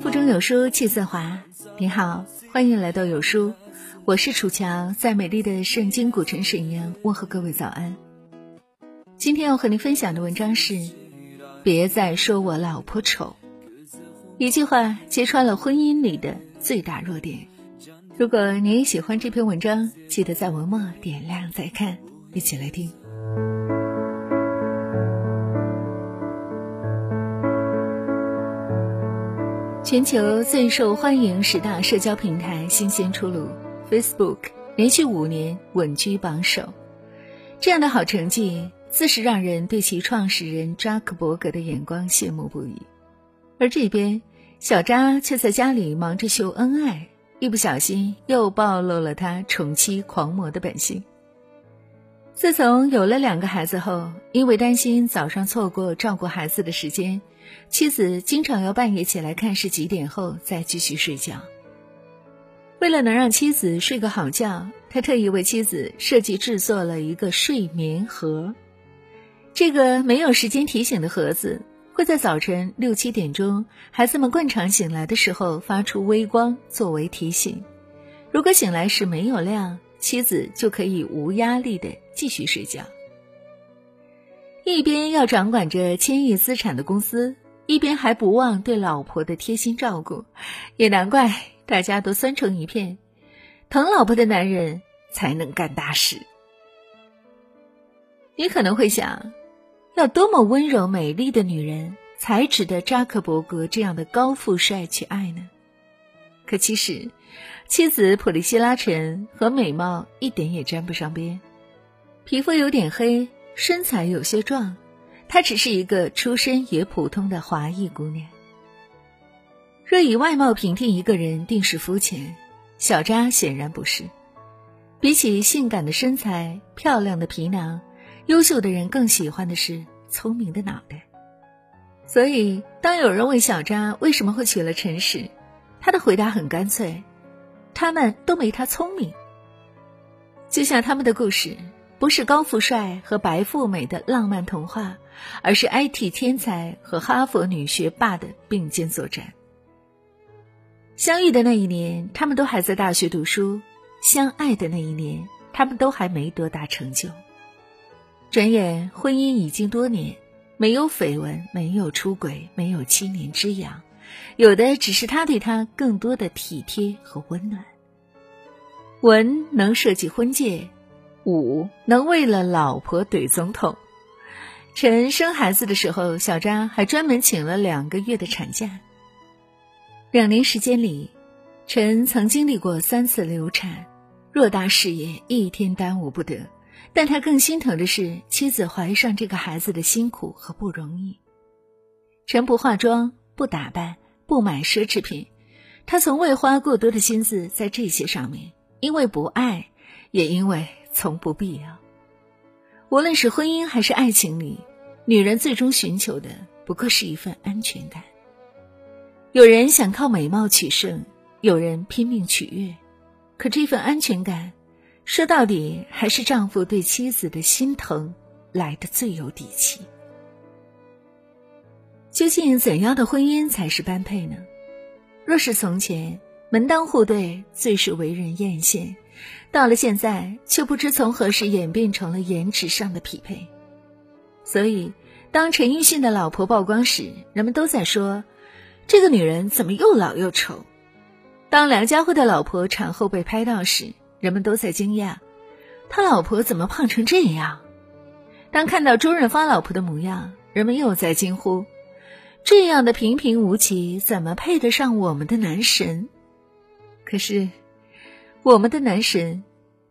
腹中有书气自华。你好，欢迎来到有书，我是楚乔，在美丽的圣经古城沈阳问候各位早安。今天要和您分享的文章是：别再说我老婆丑。一句话揭穿了婚姻里的最大弱点。如果您喜欢这篇文章，记得在文末点亮再看，一起来听。全球最受欢迎十大社交平台新鲜出炉，Facebook 连续五年稳居榜首，这样的好成绩自是让人对其创始人扎克伯格的眼光羡慕不已。而这边，小扎却在家里忙着秀恩爱。一不小心又暴露了他宠妻狂魔的本性。自从有了两个孩子后，因为担心早上错过照顾孩子的时间，妻子经常要半夜起来看是几点后再继续睡觉。为了能让妻子睡个好觉，他特意为妻子设计制作了一个睡眠盒。这个没有时间提醒的盒子。会在早晨六七点钟，孩子们惯常醒来的时候发出微光作为提醒。如果醒来时没有亮，妻子就可以无压力的继续睡觉。一边要掌管着千亿资产的公司，一边还不忘对老婆的贴心照顾，也难怪大家都酸成一片。疼老婆的男人才能干大事。你可能会想。要多么温柔美丽的女人才值得扎克伯格这样的高富帅去爱呢？可其实，妻子普利希拉陈和美貌一点也沾不上边，皮肤有点黑，身材有些壮，她只是一个出身也普通的华裔姑娘。若以外貌评定一个人，定是肤浅。小扎显然不是。比起性感的身材、漂亮的皮囊。优秀的人更喜欢的是聪明的脑袋，所以当有人问小扎为什么会娶了陈时，他的回答很干脆：他们都没他聪明。就像他们的故事不是高富帅和白富美的浪漫童话，而是 IT 天才和哈佛女学霸的并肩作战。相遇的那一年，他们都还在大学读书；相爱的那一年，他们都还没多大成就。转眼婚姻已经多年，没有绯闻，没有出轨，没有七年之痒，有的只是他对她更多的体贴和温暖。文能设计婚戒，五能为了老婆怼总统。陈生孩子的时候，小扎还专门请了两个月的产假。两年时间里，陈曾经历过三次流产，偌大事业一天耽误不得。但他更心疼的是妻子怀上这个孩子的辛苦和不容易。陈不化妆，不打扮，不买奢侈品，他从未花过多的心思在这些上面，因为不爱，也因为从不必要。无论是婚姻还是爱情里，女人最终寻求的不过是一份安全感。有人想靠美貌取胜，有人拼命取悦，可这份安全感。说到底，还是丈夫对妻子的心疼来的最有底气。究竟怎样的婚姻才是般配呢？若是从前门当户对最是为人艳羡，到了现在却不知从何时演变成了颜值上的匹配。所以，当陈奕迅的老婆曝光时，人们都在说：“这个女人怎么又老又丑？”当梁家辉的老婆产后被拍到时，人们都在惊讶，他老婆怎么胖成这样？当看到周润发老婆的模样，人们又在惊呼：这样的平平无奇，怎么配得上我们的男神？可是，我们的男神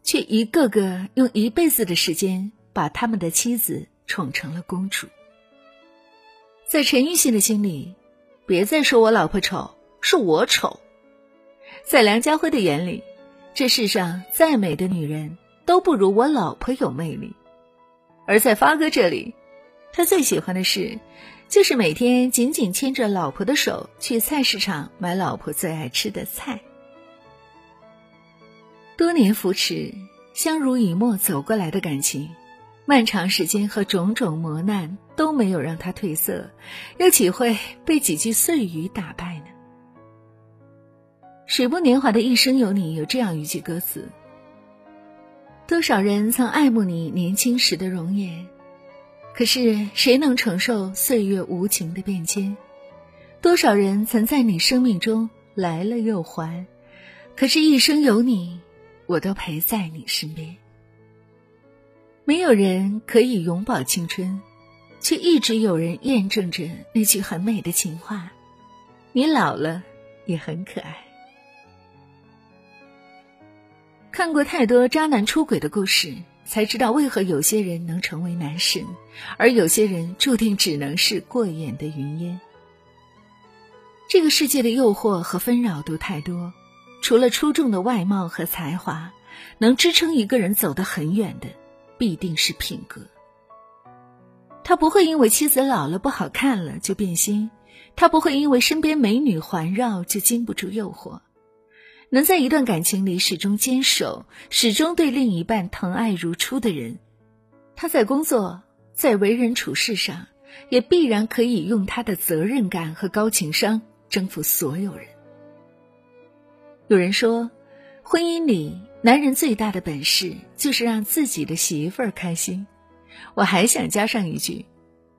却一个个用一辈子的时间把他们的妻子宠成了公主。在陈奕迅的心里，别再说我老婆丑，是我丑；在梁家辉的眼里。这世上再美的女人都不如我老婆有魅力，而在发哥这里，他最喜欢的事，就是每天紧紧牵着老婆的手去菜市场买老婆最爱吃的菜。多年扶持，相濡以沫走过来的感情，漫长时间和种种磨难都没有让他褪色，又岂会被几句碎语打败呢？水木年华的一生有你，有这样一句歌词：多少人曾爱慕你年轻时的容颜，可是谁能承受岁月无情的变迁？多少人曾在你生命中来了又还，可是一生有你，我都陪在你身边。没有人可以永葆青春，却一直有人验证着那句很美的情话：“你老了也很可爱。”看过太多渣男出轨的故事，才知道为何有些人能成为男神，而有些人注定只能是过眼的云烟。这个世界的诱惑和纷扰都太多，除了出众的外貌和才华，能支撑一个人走得很远的。必定是品格。他不会因为妻子老了不好看了就变心，他不会因为身边美女环绕就经不住诱惑。能在一段感情里始终坚守，始终对另一半疼爱如初的人，他在工作，在为人处事上，也必然可以用他的责任感和高情商征服所有人。有人说，婚姻里。男人最大的本事就是让自己的媳妇儿开心。我还想加上一句：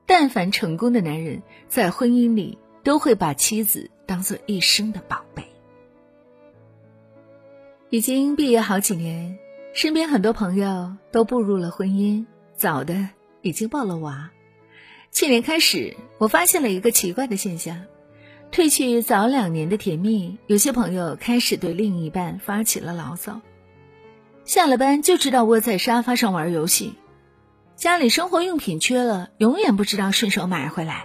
但凡成功的男人，在婚姻里都会把妻子当做一生的宝贝。已经毕业好几年，身边很多朋友都步入了婚姻，早的已经抱了娃。去年开始，我发现了一个奇怪的现象：褪去早两年的甜蜜，有些朋友开始对另一半发起了牢骚。下了班就知道窝在沙发上玩游戏，家里生活用品缺了，永远不知道顺手买回来。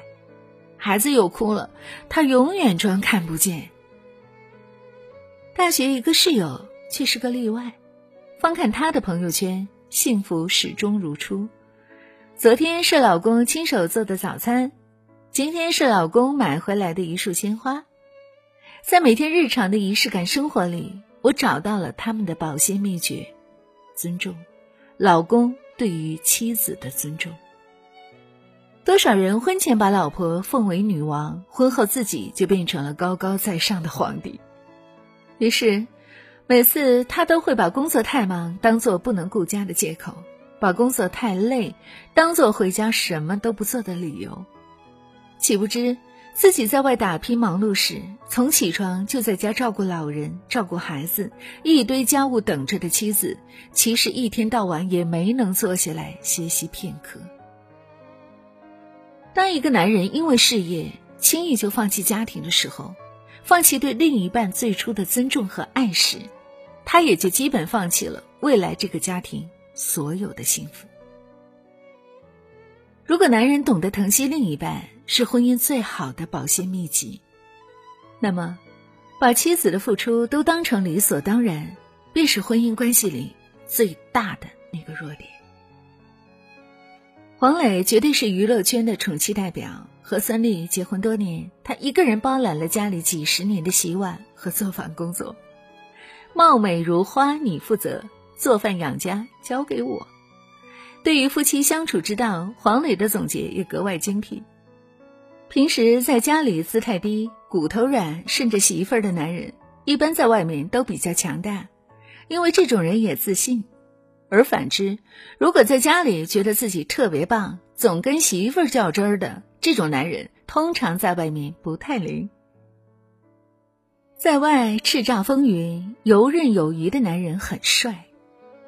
孩子又哭了，他永远装看不见。大学一个室友却是个例外，翻看他的朋友圈，幸福始终如初。昨天是老公亲手做的早餐，今天是老公买回来的一束鲜花，在每天日常的仪式感生活里，我找到了他们的保鲜秘诀。尊重，老公对于妻子的尊重。多少人婚前把老婆奉为女王，婚后自己就变成了高高在上的皇帝。于是，每次他都会把工作太忙当做不能顾家的借口，把工作太累当做回家什么都不做的理由，岂不知。自己在外打拼忙碌时，从起床就在家照顾老人、照顾孩子，一堆家务等着的妻子，其实一天到晚也没能坐下来歇息片刻。当一个男人因为事业轻易就放弃家庭的时候，放弃对另一半最初的尊重和爱时，他也就基本放弃了未来这个家庭所有的幸福。如果男人懂得疼惜另一半，是婚姻最好的保鲜秘籍。那么，把妻子的付出都当成理所当然，便是婚姻关系里最大的那个弱点。黄磊绝对是娱乐圈的宠妻代表，和孙俪结婚多年，他一个人包揽了家里几十年的洗碗和做饭工作。貌美如花，你负责做饭养家，交给我。对于夫妻相处之道，黄磊的总结也格外精辟。平时在家里姿态低、骨头软、顺着媳妇儿的男人，一般在外面都比较强大，因为这种人也自信；而反之，如果在家里觉得自己特别棒，总跟媳妇儿较真儿的这种男人，通常在外面不太灵。在外叱咤风云、游刃有余的男人很帅，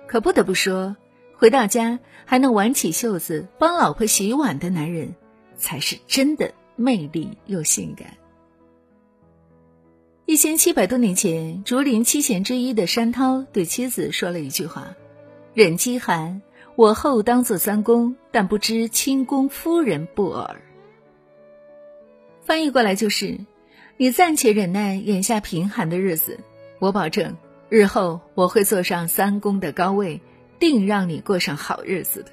可不得不说。回到家还能挽起袖子帮老婆洗碗的男人，才是真的魅力又性感。一千七百多年前，竹林七贤之一的山涛对妻子说了一句话：“忍饥寒，我后当做三公，但不知清宫夫人不耳。”翻译过来就是：你暂且忍耐眼下贫寒的日子，我保证日后我会坐上三公的高位。定让你过上好日子的。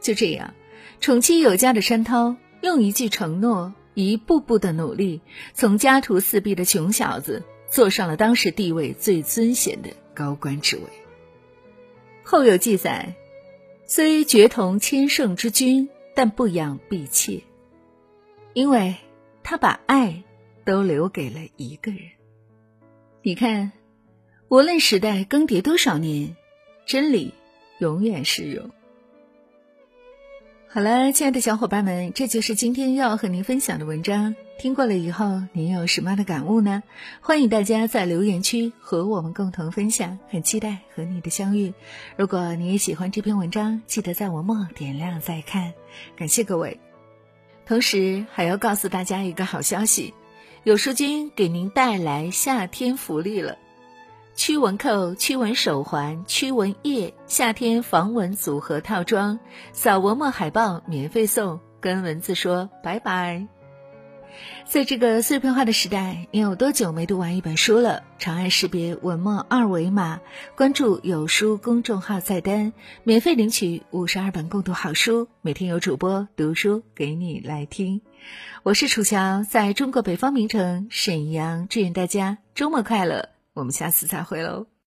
就这样，宠妻有加的山涛用一句承诺，一步步的努力，从家徒四壁的穷小子，坐上了当时地位最尊显的高官职位。后有记载，虽绝同千乘之君，但不养婢妾，因为他把爱都留给了一个人。你看，无论时代更迭多少年，真理永远适用。好了，亲爱的小伙伴们，这就是今天要和您分享的文章。听过了以后，您有什么样的感悟呢？欢迎大家在留言区和我们共同分享，很期待和你的相遇。如果你也喜欢这篇文章，记得在文末点亮再看，感谢各位。同时还要告诉大家一个好消息，有书君给您带来夏天福利了。驱蚊扣、驱蚊手环、驱蚊液，夏天防蚊组合套装，扫文墨海报免费送，跟蚊子说拜拜。在这个碎片化的时代，你有多久没读完一本书了？长按识别文墨二维码，关注有书公众号菜单，免费领取五十二本共读好书，每天有主播读书给你来听。我是楚乔，在中国北方名城沈阳，祝愿大家周末快乐。我们下次再会喽。